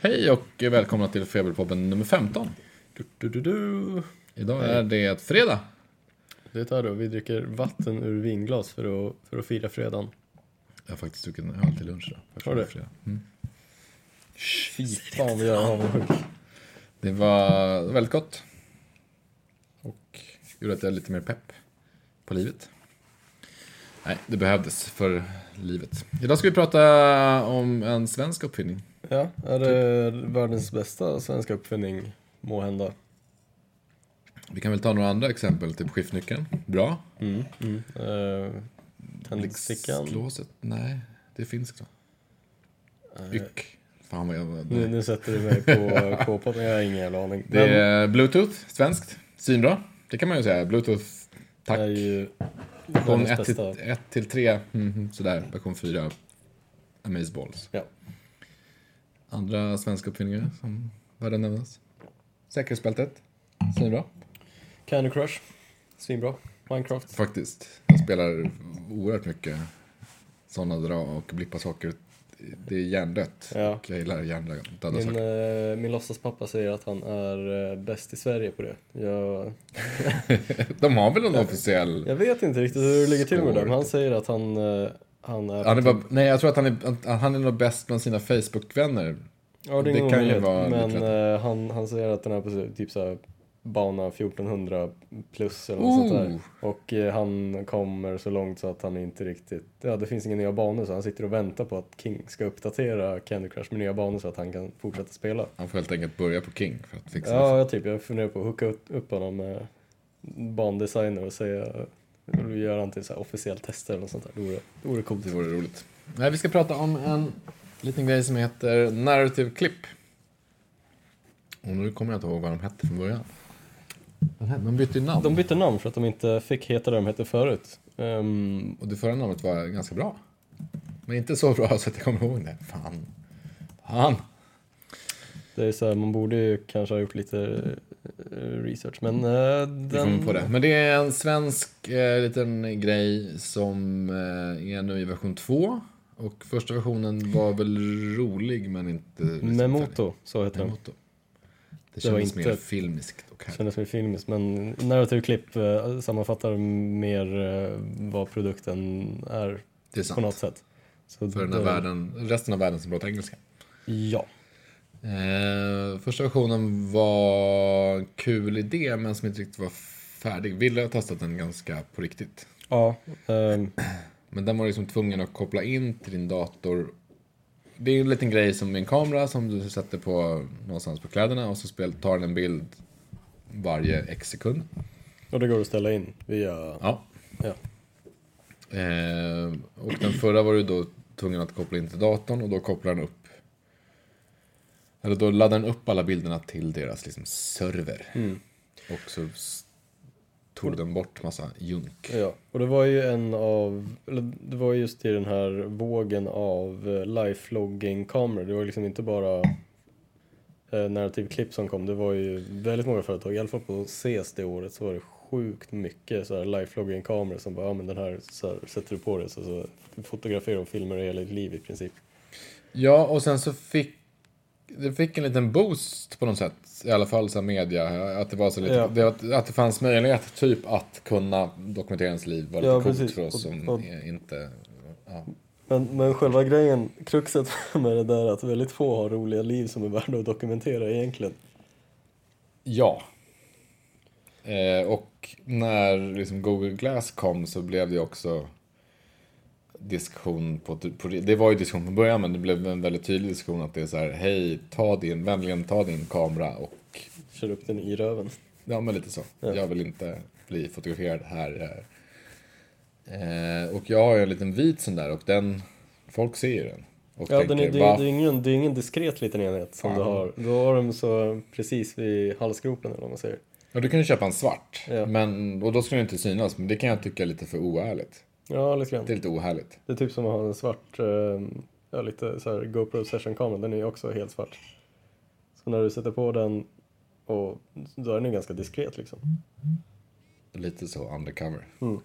Hej och välkomna till Feberpodden nummer 15. Du, du, du. Idag är det fredag. Det är då vi dricker vatten ur vinglas för att, för att fira fredagen. Jag har faktiskt druckit en öl till lunch idag. Har du? fredag. Mm. Fy fan vad jag är avundsjuk. Det var väldigt gott. Och gjorde att jag är lite mer pepp på livet. Nej, det behövdes för livet. Idag ska vi prata om en svensk uppfinning. Ja, är det världens bästa svenska uppfinning? Må hända. Vi kan väl ta några andra exempel, typ skiftnyckeln. Bra. Mm. Mm. Uh, Tändstickan. Blixtlåset? Nej, det är finskt? Eh, Yck. Fan vad jag... nu, nu sätter du mig på kåpan, jag har ingen jävla aning. Det är bluetooth, svenskt. Svinbra. Det kan man ju säga. Bluetooth, tack. Version världens 1 till, bästa. 1 till 3, mhm, sådär. Version 4, Amazeballs. Ja. Andra svenska uppfinningar som värda nämnas. Säkerhetsbältet, svinbra. Candy Crush. Svinbra. Minecraft. Faktiskt. Jag spelar oerhört mycket sådana dra och blippa saker. Det är hjärndött. Ja. Och jag gillar hjärndöda Min, saker. eh, min låtsaspappa säger att han är eh, bäst i Sverige på det. Jag, De har väl en officiell... jag vet inte riktigt hur det ligger till med men han säger att han, eh, han är... Han är bara, nej, jag tror att han är, han är nog bäst bland sina Facebook-vänner. ja, det, det kan ju vara Men eh, han, han säger att den är på typ så här bana 1400 plus eller något sånt där. Och eh, han kommer så långt så att han inte riktigt, ja det finns inga nya banor så han sitter och väntar på att King ska uppdatera Candy Crush med nya banor så att han kan fortsätta spela. Han får helt enkelt börja på King för att fixa det. Ja, typ. Jag funderar på att hooka upp, upp honom med bandesigner och säga vill göra han till så här officiellt tester eller något sånt där. Det vore, det vore coolt. Det vore roligt. Nej, vi ska prata om en liten grej som heter Narrative Clip. Och nu kommer jag inte ihåg vad de hette från början. De hette- De bytte ju namn. De bytte namn för att de inte fick heta det de hette förut. Ehm, Och det förra namnet var ganska bra. Men inte så bra så att jag kommer ihåg det. Fan. Fan. det är så här, man borde ju kanske ha gjort lite research, men uh, kommer på det. Men det är en svensk eh, liten grej som eh, är nu i version 2. Och första versionen var väl rolig men inte... liksom Memoto, så heter färdig. den. Memoto. Det Det var kändes inte- mer filmiskt och härligt. Kändes mer filmiskt, men narrative clip eh, sammanfattar mer eh, vad produkten är är på något sätt. Så För den här det- världen, resten av världen som pratar engelska. Ja. Eh, första versionen var en kul idé men som inte riktigt var färdig. Ville ha testat den ganska på riktigt. Ja, ehm, Men den var liksom tvungen att koppla in till din dator. Det är en liten grej som en kamera som du sätter på någonstans på kläderna och så spel, tar den en bild varje x sekund. och det går att ställa in via... Ja. Ja. Eh, och den förra var du då tvungen att koppla in till datorn och då kopplar den upp eller då laddar den upp alla bilderna till deras liksom, server. Mm. Och så tog den bort massa junk. Ja, och det var ju en av, eller det var just i den här vågen av eh, live-logging-kameror. Det var liksom inte bara eh, narrative clip som kom. Det var ju väldigt många företag, i alla fall på CES det året så var det sjukt mycket så här live-logging-kameror som bara, ja men den här, så här sätter du på det så, så fotograferar och filmar hela ditt liv i princip. Ja, och sen så fick det fick en liten boost på något sätt. I alla fall så media. Att det var så lite, Ja. det, att det fanns möjlighet typ att kunna dokumentera ens liv var lite Ja, coolt precis. för oss Och- som och- är inte... Ja. Men, men själva grejen, kruxet med det där är att väldigt få har roliga liv som är värda att dokumentera egentligen. Ja. Eh, och när liksom Google Glass kom så blev det också diskussion på, på det var ju diskussion från början men det blev en väldigt tydlig diskussion att det är så här hej ta din, vänligen ta din kamera och Kör upp den i röven. ja men lite så. Ja. Jag vill inte bli fotograferad här. Eh, och jag har ju en liten vit sån där och den, folk ser ju den. Och Ja, tänker, den är, det, "Va det, är ingen, det är ingen diskret liten enhet som Fan. du har. Du har dem så precis vid halsgropen eller vad man säger. Ja, du kan ju köpa en svart. Ja. Men, och då ska den inte synas. Men det kan jag tycka är lite för oärligt. Ja, lite grann. Det är lite ohärligt. Det är typ som att ha en svart, eh, ja lite så här GoPro session-kamera. Den är ju också helt svart. Så när du sätter på den och då är den ju ganska diskret liksom. Lite så undercover. Mm.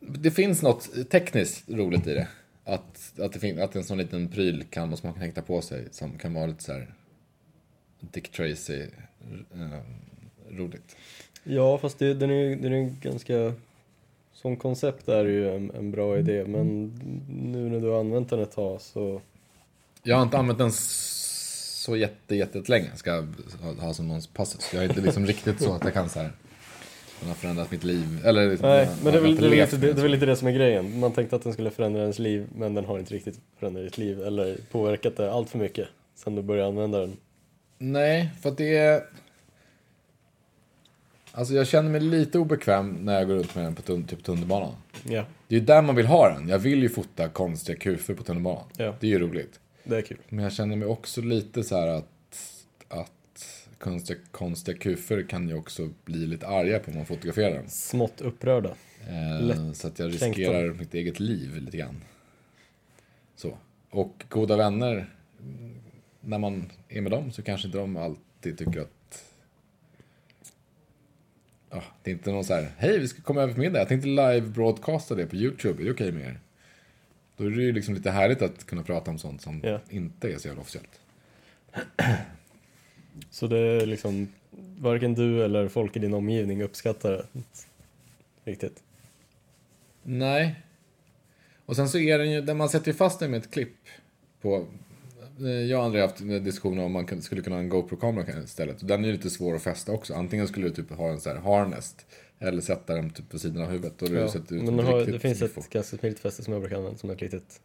Det finns något tekniskt roligt i det. att, att, det fin- att en sån liten pryl kan, måste man kan hänga på sig som kan vara lite så här Dick Tracy eh, roligt. Ja, fast det, den är den är ganska... Som koncept är det ju en, en bra idé, men nu när du har använt den ett tag så... Jag har inte använt den så jätte, jättelänge, ska jag ha, som någons passus. Jag är inte liksom riktigt så att jag kan så här, den har förändrat mitt liv. Eller liksom, Nej, men det är, väl, det, lite, det, det lite det som är grejen. Man tänkte att den skulle förändra ens liv, men den har inte riktigt förändrat ditt liv eller påverkat det allt för mycket sen du började använda den. Nej, för att det är... Alltså jag känner mig lite obekväm när jag går runt med den på tun- typ tunnelbanan. Ja, Det är ju där man vill ha den. Jag vill ju fota konstiga kufer på tunnelbanan. Ja. Det är ju roligt. det är kul. Men jag känner mig också lite så här att, att konstiga, konstiga kufer kan ju också bli lite arga på om man fotograferar den. Smått upprörda. Eh, så att jag riskerar mitt eget liv lite grann. Så. Och goda vänner, mm, när man är med dem så kanske inte de alltid tycker att Ja, det är inte någon så här, hej vi ska komma över på middag, jag tänkte live-broadcasta det på YouTube, är det okej med er? Då är det ju liksom lite härligt att kunna prata om sånt som Ja. inte är så jävla officiellt. Så det är liksom, varken du eller folk i din omgivning uppskattar det riktigt. Nej. Och sen så är den ju, man sätter ju fast den med ett klipp på jag och André har haft diskussioner om man skulle kunna ha en GoPro-kamera istället. Den är ju lite svår att fästa också. Antingen skulle du typ ha en så här harness eller sätta den typ på sidan av huvudet. Hade Ja, sett ut men ett har, det finns sniffo. ett ganska smidigt fäste som jag brukar använda som ett litet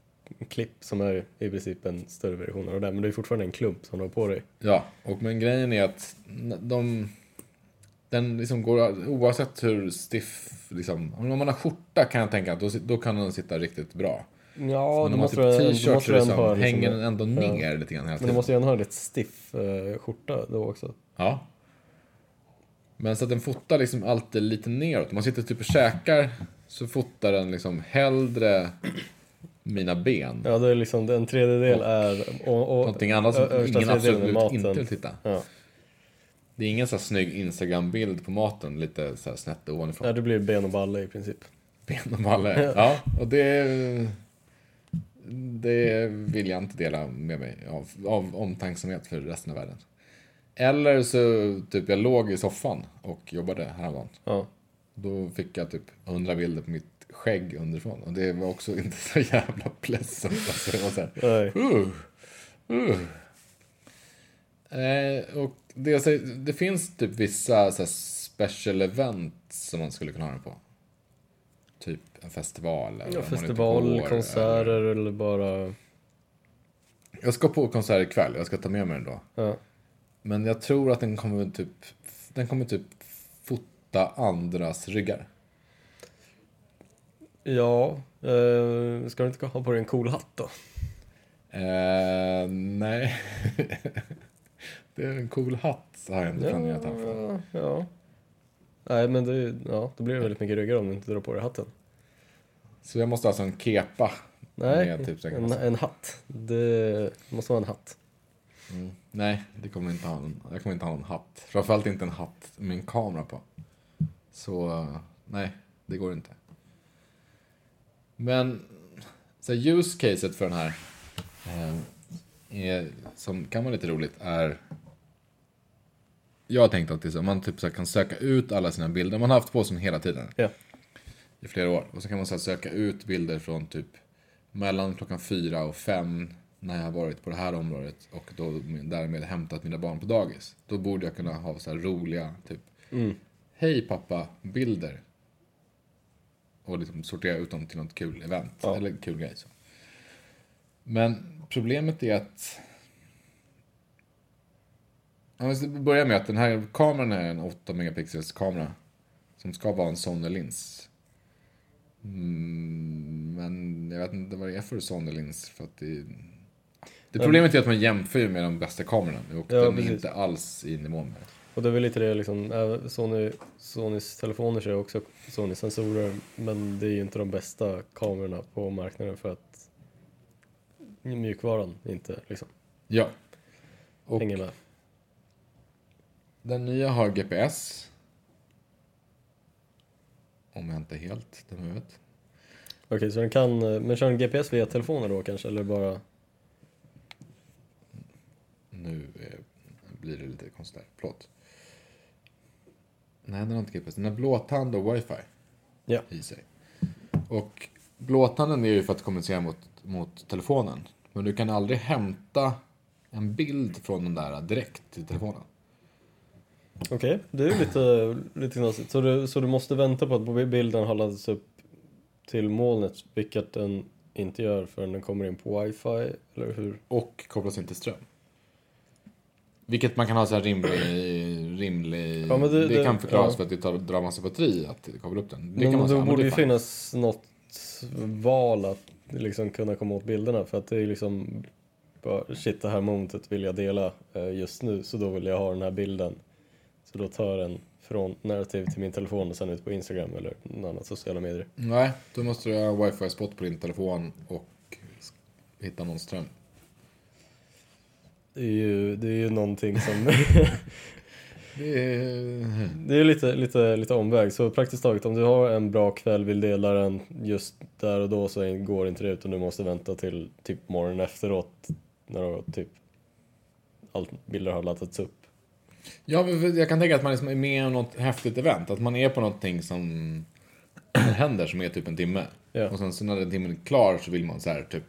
klipp som är i princip en större version av det där. Men det är fortfarande en klump som du har på dig. Ja, och men grejen är att de... Den liksom går, oavsett hur stiff, liksom, om man har skjorta kan jag tänka att då, då kan den sitta riktigt bra. Ja, Men har måste typ du, t-shirt måste du liksom, ändå ha liksom, hänger den ändå ja. ner lite grann hela Men tiden. du måste ju ändå ha en lite stiff eh, skjorta då också. Ja. Men så att den fotar liksom alltid lite neråt. Om man sitter typ och käkar så fotar den liksom hellre mina ben. Ja, det är liksom en tredjedel är... Och, och, Någonting annat som ingen är absolut inte vill titta. Ja. Det är ingen så här snygg Instagram-bild på maten, lite så här snett ovanifrån. ja, det blir ben och balle i princip. Ben och balle. Ja, och det... Det vill jag inte dela med mig av, av omtänksamhet för resten av världen. Eller så, typ jag låg i soffan och jobbade häromdagen. Ja. Då fick jag typ 100 bilder på mitt skägg underifrån. Och det var också inte så jävla pleasant. Alltså, det var så här, uh, uh. Eh, och det, det finns typ vissa så här, special events som man skulle kunna ha den på. Typ en festival. Eller Ja, festival, år, konserter Eller... eller bara... Jag ska på konsert ikväll, jag ska ta med mig den då. Ja. Men jag tror att den kommer typ, den kommer typ fota andras ryggar. Ja, eh, ska du inte ha på dig en cool hatt då? Eh, nej. det är en cool hatt har jag inte planerat här för. Ja, ja. Nej, men det, ja, då blir det väldigt mycket ryggar om du inte drar på dig hatten. Så jag måste alltså ha en kepa. Nej, typ en, en hatt. Det måste vara en hatt. Mm. Nej, det kommer inte ha en, jag kommer inte ha en hatt. Framförallt inte en hatt med en kamera på. Så nej, det går inte. Men så här, use caset för den här eh, är, som kan vara lite roligt är jag har tänkt är så, man typ så kan söka ut alla sina bilder, man har haft på sig hela tiden Ja. i flera år. Och så kan man så söka ut bilder från typ mellan klockan fyra och fem när jag har varit på det här området och då därmed hämtat mina barn på dagis. Då borde jag kunna ha så här roliga, typ Mm. Hej pappa, bilder. Och liksom sortera ut dem till något kul event. Ja. Eller kul grej. Så. Men problemet är att... Om vi börjar med att den här kameran är en 8 megapixels kamera. Som ska vara en Sony-lins. Mm, men jag vet inte vad det är för Sony-lins. För att det, det problemet är att man jämför med de bästa kamerorna. Och Ja, den är precis. inte alls i nivå med. Och det är väl lite det liksom, Sony, Sonys telefoner kör också Sonys sensorer, men det är ju inte de bästa kamerorna på marknaden för att mjukvaran inte liksom Ja. Och hänger med. Den nya har GPS. Om jag inte är helt dum huvudet. Okej, så den kan, eh, men kör den GPS via telefonen då kanske, eller bara? Nu eh, blir det lite konstigt där. Förlåt. Nej, den har inte GPS. Den har blåtand och wifi Ja. i sig. Och blåtanden är ju för att kommunicera mot, mot telefonen. Men du kan aldrig hämta en bild från den där direkt till telefonen. Okej, det är lite, lite knasigt. Så du, så du måste vänta på att bilden har laddats upp till molnet, vilket den inte gör förrän den kommer in på wifi, eller hur? Och kopplas in till ström. Vilket man kan ha så här rimlig... rimlig Ja, men det- det, kan förklaras ja. för att det tar, drar massa batteri att koppla upp den. Det Men man då men borde ju finnas något val att liksom kunna komma åt bilderna, för att det är liksom bara, shit det här momentet vill jag dela eh, just nu, så då vill jag ha den här bilden. Så då tar den från narrativ till min telefon och sen ut på Instagram eller någon annan sociala medier. Nej, då måste du ha wifi-spot på din telefon och hitta någon ström. Det är ju, det är ju någonting som Det är... Det är lite, lite, lite omväg, så praktiskt taget om du har en bra kväll, vill dela den just där och då så går inte det utan du måste vänta till typ morgonen efteråt när då, typ allt bilder har laddats upp. Ja, jag kan tänka att man liksom är med om något häftigt event. Att man är på någonting som händer som är typ en timme. Ja. Och sen så när den timmen är klar så vill man så här typ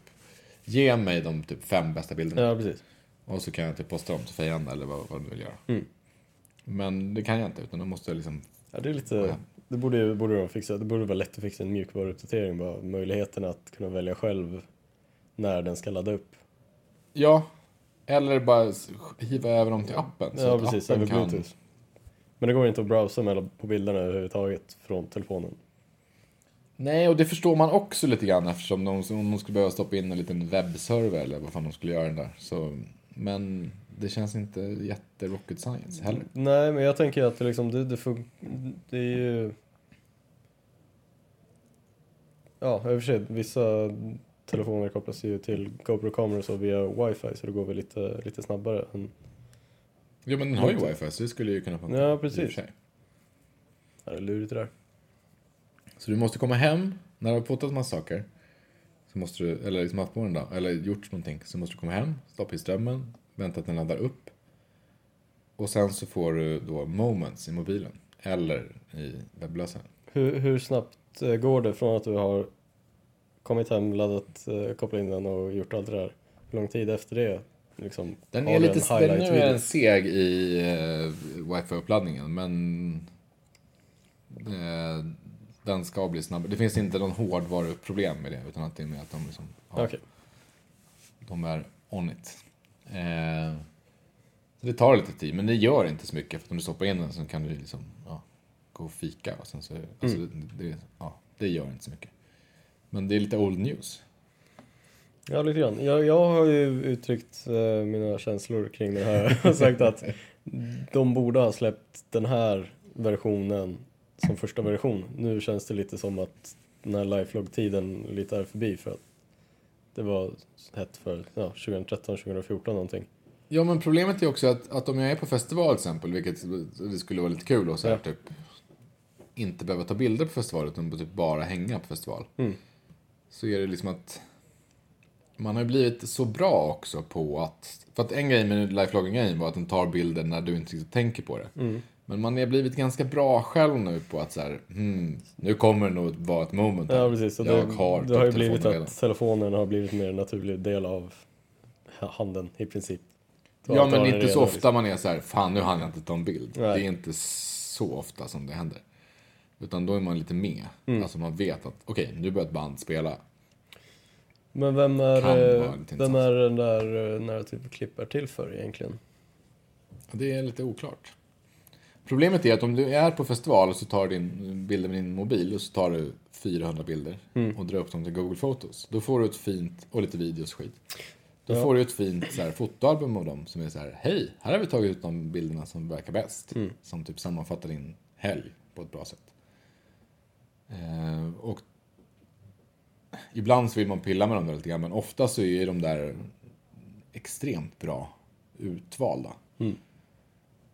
ge mig de typ fem bästa bilderna. Ja, precis. Och så kan jag typ posta dem till Fejanda eller vad, vad du vill göra. Mm. Men det kan jag inte utan då måste jag liksom... Ja, det är lite, det borde, borde de fixa, det borde vara lätt att fixa en mjukvaruuppdatering bara, möjligheten att kunna välja själv när den ska ladda upp. Ja. Eller bara hiva över dem till appen. så Ja, att precis, appen över bluetooth. Men det går inte att browsa med på bilderna överhuvudtaget från telefonen. Nej, och det förstår man också lite grann eftersom de, om de skulle behöva stoppa in en liten webbserver eller vad fan de skulle göra där. Så, men det känns inte jätte rocket science heller. Nej, men jag tänker att det, liksom, det, det, fun- det är ju... Ja, i och för sig, vissa telefoner kopplas ju till GoPro-kameror så via wifi så det går väl lite, lite snabbare. Än... Jo, men den har ju wifi så det skulle ju kunna funka. Ja, precis. Ja, det är lurigt det där. Så du måste komma hem när du har fotat massa saker. Så måste du, eller liksom haft på den då, eller gjort någonting. Så måste du komma hem, stoppa i strömmen, vänta att den laddar upp. Och sen så får du då moments i mobilen. Eller i webbläsaren. Hur, hur snabbt eh, går det från att du har kommit hem, laddat, eh, kopplat in den och gjort allt det där? Hur lång tid efter det liksom, Den är lite, den, nu är den seg i uh, wifi-uppladdningen, men eh, den ska bli snabbare. Det finns inte någon hårdvaruproblem med det, utan att det är med att de, liksom, har, Okej. de är on it. Eh, så det tar lite tid, men det gör inte så mycket, för om du stoppar in den så kan du liksom, ja, gå och fika och sen så, alltså, det, det, ja, det gör inte så mycket. Men det är lite old news. Ja, lite grann. Jag, jag har ju uttryckt eh, mina känslor kring det här och sagt att de borde ha släppt den här versionen som första version. Nu känns det lite som att den här lifelog-tiden lite är förbi för att det var hett för ja, 2013, 2014 någonting. Ja, men problemet är också att, att om jag är på festival till exempel, vilket det skulle vara lite kul och så här, Ja. typ inte behöva ta bilder på festival utan typ bara hänga på festival. Mm. Så är det liksom att man har blivit så bra också på att, för att en grej med lifelogging-grejen var att den tar bilder när du inte riktigt tänker på det. Mm. Men man har blivit ganska bra själv nu på att så här, hmm, nu kommer det nog vara ett moment här. Ja, precis. Så jag det, har det har ju blivit telefonen att telefonen har blivit mer en naturlig del av handen i princip. Så Ja, men inte så ofta liksom. man är så här, fan nu hann jag inte ta en bild. Nej. Det är inte så ofta som det händer. Utan då är man lite med. Mm. Alltså man vet att, okej, nu börjar ett band spela. Men vem är, eh, vem är den där eh, är till för egentligen? Det är lite oklart. Problemet är att om du är på festival och så tar du din bilder med din mobil och så tar du 400 bilder Mm. och drar upp dem till Google Photos. Då får du ett fint, och lite videos skit. Då Ja. får du ett fint så här, fotoalbum av dem som är så här, hej, här har vi tagit ut de bilderna som verkar bäst. Mm. Som typ sammanfattar din helg på ett bra sätt. Eh, och ibland så vill man pilla med dem där lite grann, men ofta så är de där extremt bra utvalda. Mm.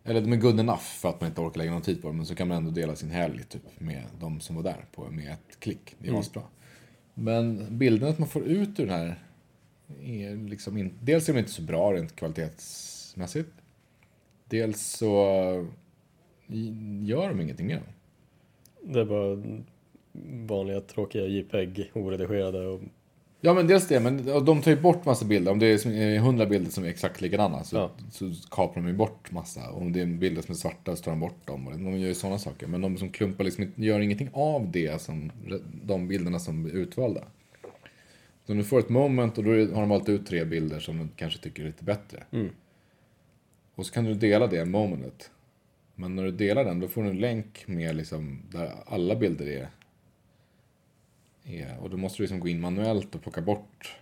Eller de är good enough för att man inte orkar lägga någon tid på dem, men så kan man ändå dela sin helg typ, med de som var där på, med ett klick. Det är Mm. asbra. Men bilden att man får ut ur den här är liksom in, dels är de inte så bra rent kvalitetsmässigt. Dels så gör de ingenting med dem. Det är bara vanliga tråkiga JPEG, oredigerade och Ja men dels det, men de tar ju bort massa bilder. Om det är hundra bilder som är exakt likadana så, Ja. så kapar de ju bort massa. Om det är bilder som är svarta så tar de bort dem. Och De gör ju sådana saker. Men de som klumpar liksom gör ingenting av det som de bilderna som är utvalda. Så du får ett moment och då har de valt ut tre bilder som de kanske tycker är lite bättre. Mm. Och så kan du dela det momentet. Men när du delar den då får du en länk med liksom där alla bilder är. Är och då måste du liksom gå in manuellt och plocka bort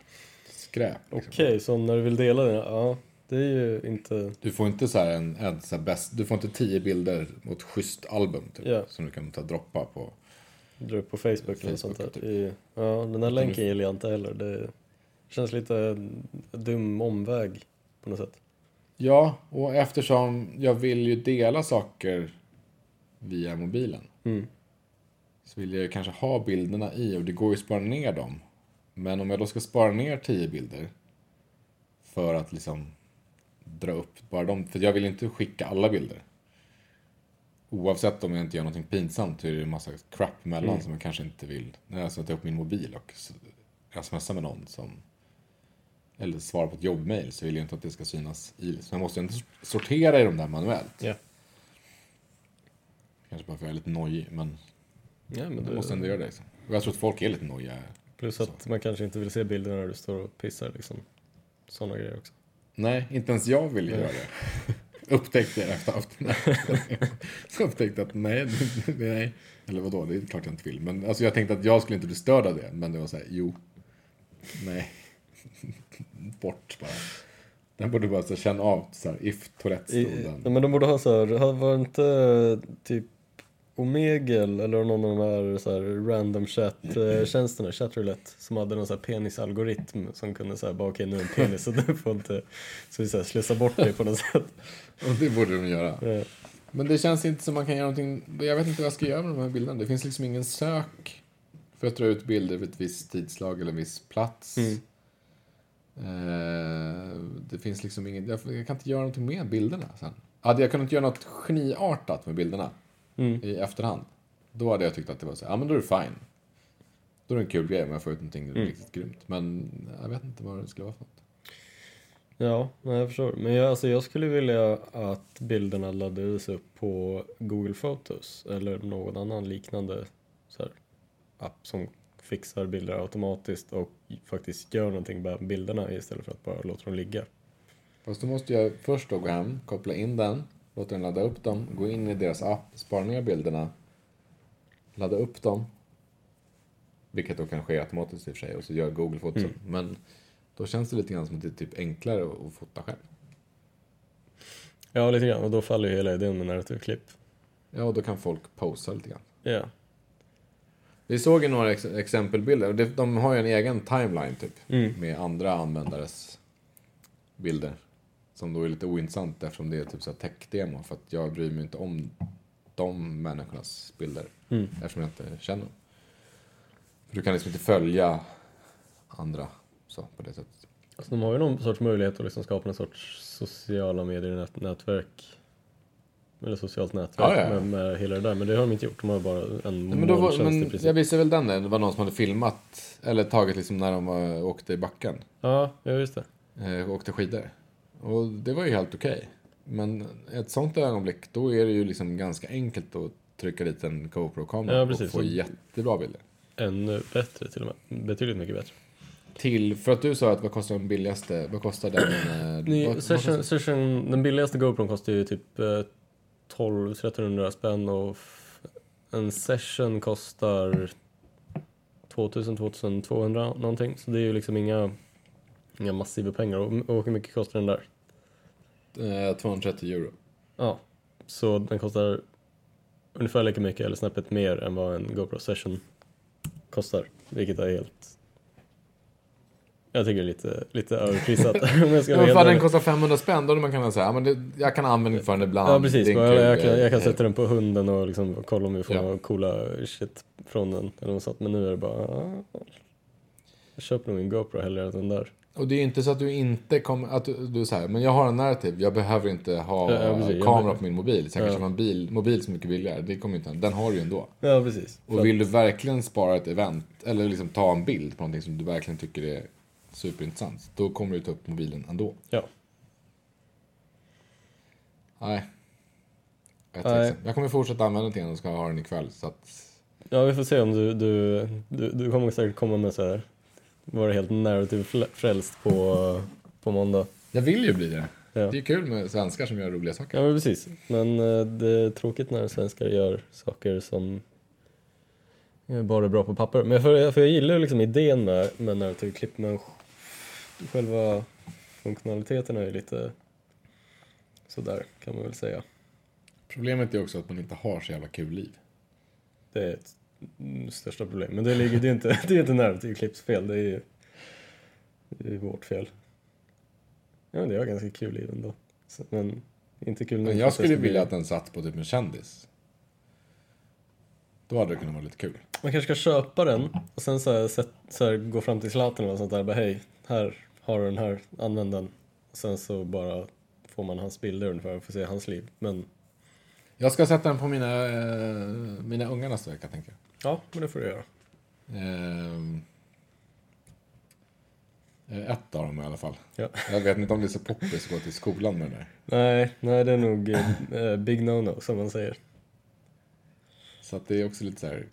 skräp. Liksom. Okej, så när du vill dela den, ja, det är ju inte... Du får inte så här en, en så här bäst, du får inte tio bilder mot schysst album typ, Ja. som du kan ta droppa på. dra upp på Facebook, eller Facebook, något sånt där. typ. I, ja, den där länken gillar jag inte heller. Det känns lite dum omväg på något sätt. Ja, och eftersom jag vill ju dela saker via mobilen Mm. Så vill jag ju kanske ha bilderna i och det går ju att spara ner dem. Men om jag då ska spara ner tio bilder för att liksom dra upp bara dem, för jag vill inte skicka alla bilder. Oavsett om jag inte gör någonting pinsamt så är det en massa crap mellan Mm. som jag kanske inte vill. När jag sätter upp min mobil och smsar med någon som eller svarar på ett jobbmail så vill jag inte att det ska synas i. Så jag måste inte sortera i de där manuellt. Ja. Kanske bara för att jag är lite nojig, men Ja, men det, måste ändå göra det. Liksom. Jag tror att folk är lite nojiga. plus att man kanske inte vill se bilder när du står och pissar liksom. Sådana grejer också. Nej, inte ens jag vill göra det. Upptäckte jag efter här. Så upptäckte att nej, nej. Eller vadå, det är klart jag inte vill. Men alltså jag tänkte att jag skulle inte bli störd av det. Men det var så här, jo. Nej. Bort bara. Den borde bara så här, känna av så här, if Tourettes. I, den. ja, men de borde ha så här, var det inte typ Omegel eller någon av de här, så här random chat-tjänsterna, chatroulette, som hade någon så här penisalgoritm som kunde säga bara okej nu är en penis så du får inte, så vi så här, slussa bort dig på något sätt. Och det borde de göra. Ja. Men det känns inte som man kan göra någonting. Jag vet inte vad jag ska göra med de här bilderna. Det finns liksom ingen sök för att dra ut bilder vid ett visst tidslag eller en viss plats. Mm. Eh, det finns liksom ingen, jag, jag kan inte göra någonting med bilderna sen. Hade jag kunnat göra något geniartat med bilderna Mm. i efterhand, då hade jag tyckt att det var så ja men då är det fine. Då är det en kul grej om jag får ut någonting Mm. riktigt grymt. Men jag vet inte vad det skulle vara för något. Ja, nej, jag förstår. Men jag, alltså, jag skulle vilja att bilderna laddades upp på Google Photos eller någon annan liknande så här, app som fixar bilder automatiskt och faktiskt gör någonting med bilderna istället för att bara låta dem ligga. Fast då måste jag först då gå hem, koppla in den, låta den ladda upp dem, gå in i deras app, spara ner bilderna, ladda upp dem. Vilket då kan ske automatiskt i och för sig, och så gör Google foton. Mm. Men då känns det lite grann som att det är typ enklare att fota själv. Ja, lite grann. Och då faller ju hela idén med narrativklipp. Ja, och då kan folk posa lite grann. Ja. Vi såg ju några ex exempelbilder, de har ju en egen timeline typ. Mm. Med andra användares bilder. Som då är lite ointressant eftersom det är typ så tech-demo. För att jag bryr mig inte om de människornas bilder. Mm. Eftersom jag inte känner dem. För du kan liksom inte följa andra så på det sättet. Alltså, de har ju någon sorts möjlighet att liksom skapa någon sorts sociala medier nätverk. Eller socialt nätverk Ja, ja. Med, med hela det där. Men det har de inte gjort. De har bara en Nej, men då var, men jag visade väl den där, det var någon som hade filmat. Eller tagit liksom när de var, åkte i backen. Ja, ja, just det. Eh, åkte skidor. Och det var ju helt okej. Men ett sånt ögonblick, då är det ju liksom ganska enkelt att trycka dit en GoPro-kamera Ja, och få jättebra bilder. Ännu bättre till och med. Betydligt mycket bättre. Till, för att du sa att vad kostar den billigaste, vad kostar den? eh, Ni, vad- vad session, kostar- session, den billigaste GoPron kostar ju typ eh, 12-1300 spänn och en session kostar 2000-2200 någonting. Så det är ju liksom inga, inga massiva pengar. Och, och hur mycket kostar den där? Eh, 230 euro. Ja, så den kostar ungefär lika mycket eller snäppet mer än vad en GoPro Session kostar. Vilket är helt... Jag tycker det är lite, lite överprisat. Ja, för den kostar 500 spänn, då man kan man säga, men det, jag kan använda för den ibland. Ja precis, jag, jag, kan, jag kan sätta den på hunden och liksom kolla om vi får Ja. några coola shit från den eller något sånt. Men nu är det bara... Jag köper nog en GoPro hellre än den där. Och det är inte så att du inte kommer, att du, du här, men jag har en narrativ, jag behöver inte ha Ja, precis. Kamera på min mobil. Så jag Ja. kan köpa en bil, mobil som är mycket billigare. Det kommer inte, den har du ju ändå. Ja, precis. Och vill du verkligen spara ett event, eller liksom ta en bild på någonting som du verkligen tycker är superintressant, då kommer du ta upp mobilen ändå. Ja. Nej. Jag, Nej. jag kommer fortsätta använda den och ska ha den ikväll. Så att, Ja, vi får se om du, du, du, du kommer säkert komma med så här. Var helt narrative fl- frälst på, på måndag. jag vill ju bli det. Ja. Det är kul med svenskar som gör roliga saker. ja, men precis. Men eh, det är tråkigt när svenskar gör saker som bara är bra på papper. Men för, för jag gillar ju liksom idén med, med narrative klipp, men själva funktionaliteten är ju lite sådär, kan man väl säga. Problemet är också att man inte har så jävla kul liv. Det är ett största problem. Men det, ligger, det är inte, det är inte klipps fel, det är ju det är vårt fel. Ja, men det är ganska kul liv ändå. Så, men inte kul Men jag skulle vilja att den satt på typ en kändis. Då hade det kunnat vara lite kul. Man kanske ska köpa den och sen så här, sätt, så här, gå fram till Zlatan och sånt där. Bara, hej, här har du den här, använd den. Och sen så bara får man hans bilder ungefär och får se hans liv. Men Jag ska sätta den på mina, eh, mina ungar nästa vecka, tänker jag. Ja, men det får du göra. Ehm, eh, ett av dem i alla fall. Ja. Jag vet inte om det är så poppis att gå till skolan med det där. Nej, nej det är nog eh, big no-no som man säger. Så att det är också lite så här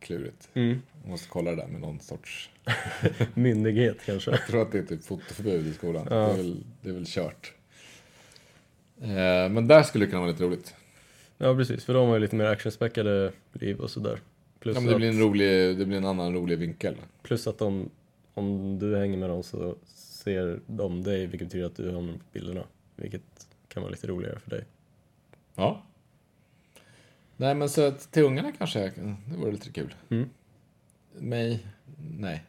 klurigt. Mm. Jag måste kolla det där med någon sorts... Myndighet kanske. Jag tror att det är typ fotoförbud i skolan. Ja. Det, är väl, det är väl kört. Eh, men där skulle det kunna vara lite roligt. Ja, precis. För de har ju lite mer actionspäckade liv och sådär. Plus, Ja, men det, blir en rolig, det blir en annan rolig vinkel. plus att de, om du hänger med dem så ser de dig, vilket betyder att du har dem på bilderna. Vilket kan vara lite roligare för dig. Ja. Nej, men så att till ungarna kanske, det vore lite kul. Mm. Mig, nej.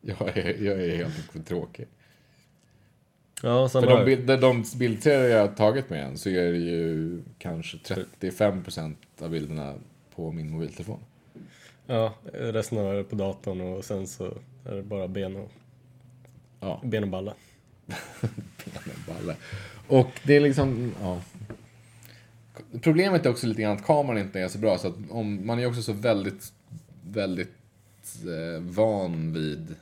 Jag är, jag är helt enkelt för tråkig. Ja, För samma de, här. bild, de bildserier jag har tagit med en så är det ju kanske 35% av bilderna på min mobiltelefon. Ja, resten av det är på datorn och sen så är det bara ben och, Ja, ben och balla. balle. Och det är liksom, ja. Problemet är också lite grann att kameran inte är så bra. Så att om, man är också så väldigt, väldigt eh, van vid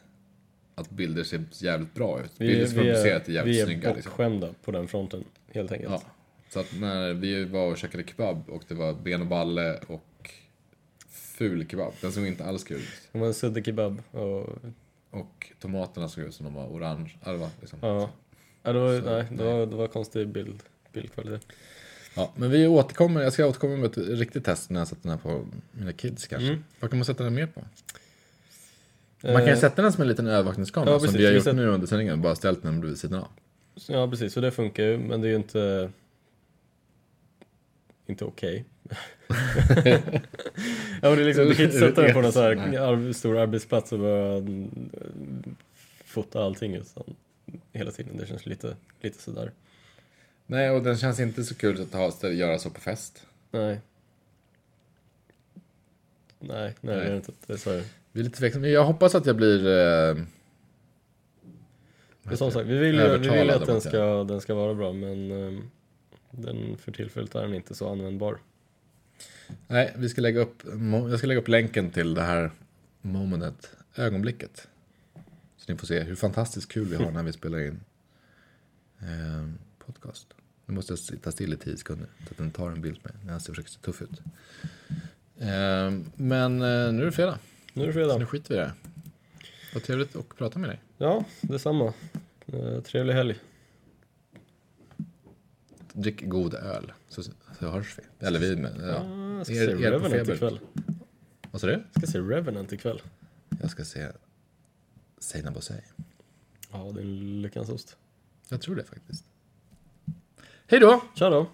att bilder ser jävligt bra ut. Bilder som publicerat är jävligt vi är snygga. Liksom. bortskämda på den fronten, helt enkelt. Ja. Så att när vi var och käkade kebab och det var ben och balle och ful kebab. Den såg inte alls kul ut. Det var en suddig kebab och Och tomaterna såg ut som de var orange. Var liksom. ja. ja det, var, Så, nej, det, var, det var konstig bild, bildkvalitet. Ja, men vi återkommer, jag ska återkomma med ett riktigt test när jag sätter den här på mina kids kanske. Mm. Vad kan man sätta den mer på? Man kan ju Eh, sätta den som en liten övervakningskamera ja, som vi har gjort nu under sändningen. Bara ställt den bredvid sidan av. Ja, precis. Så det funkar ju, men det är ju inte... Inte okej. ja, men det är liksom, du kan inte sätta den på någon så här Nej. stor arbetsplats och bara mm, fota allting utan hela tiden. Det känns lite, lite sådär. Nej, och den känns inte så kul att ha, att göra så på fest. Nej. Nej, nej, det är det inte. Det är så. Vi är lite tveksamma. Jag hoppas att jag blir... Eh, som sagt, vi vill, ju, vi vill att den ska, den ska vara bra, men ehm, den, för tillfället är den inte så användbar. Nej, vi ska lägga upp, jag ska lägga upp länken till det här momentet, ögonblicket. Så ni får se hur fantastiskt kul vi har när vi spelar in eh, podcast. Nu måste jag sitta still i tio sekunder så att den tar en bild med medan jag försöker se tuff ut. Eh, men eh, nu är det fredag, Nu är det så nu fredag. skiter vi i det. Vad trevligt att prata med dig. Ja, detsamma. Eh, trevlig helg. Drick god öl, så, så hörs vi. Eller vi med. Ja. Ja, jag ska Er- se er Revenant ikväll. Vad sa du? Jag ska se Revenant ikväll. Jag ska se Seinabo Bosei. Ja, det är en lyckans ost. Jag tror det faktiskt. Hej då! Tja då!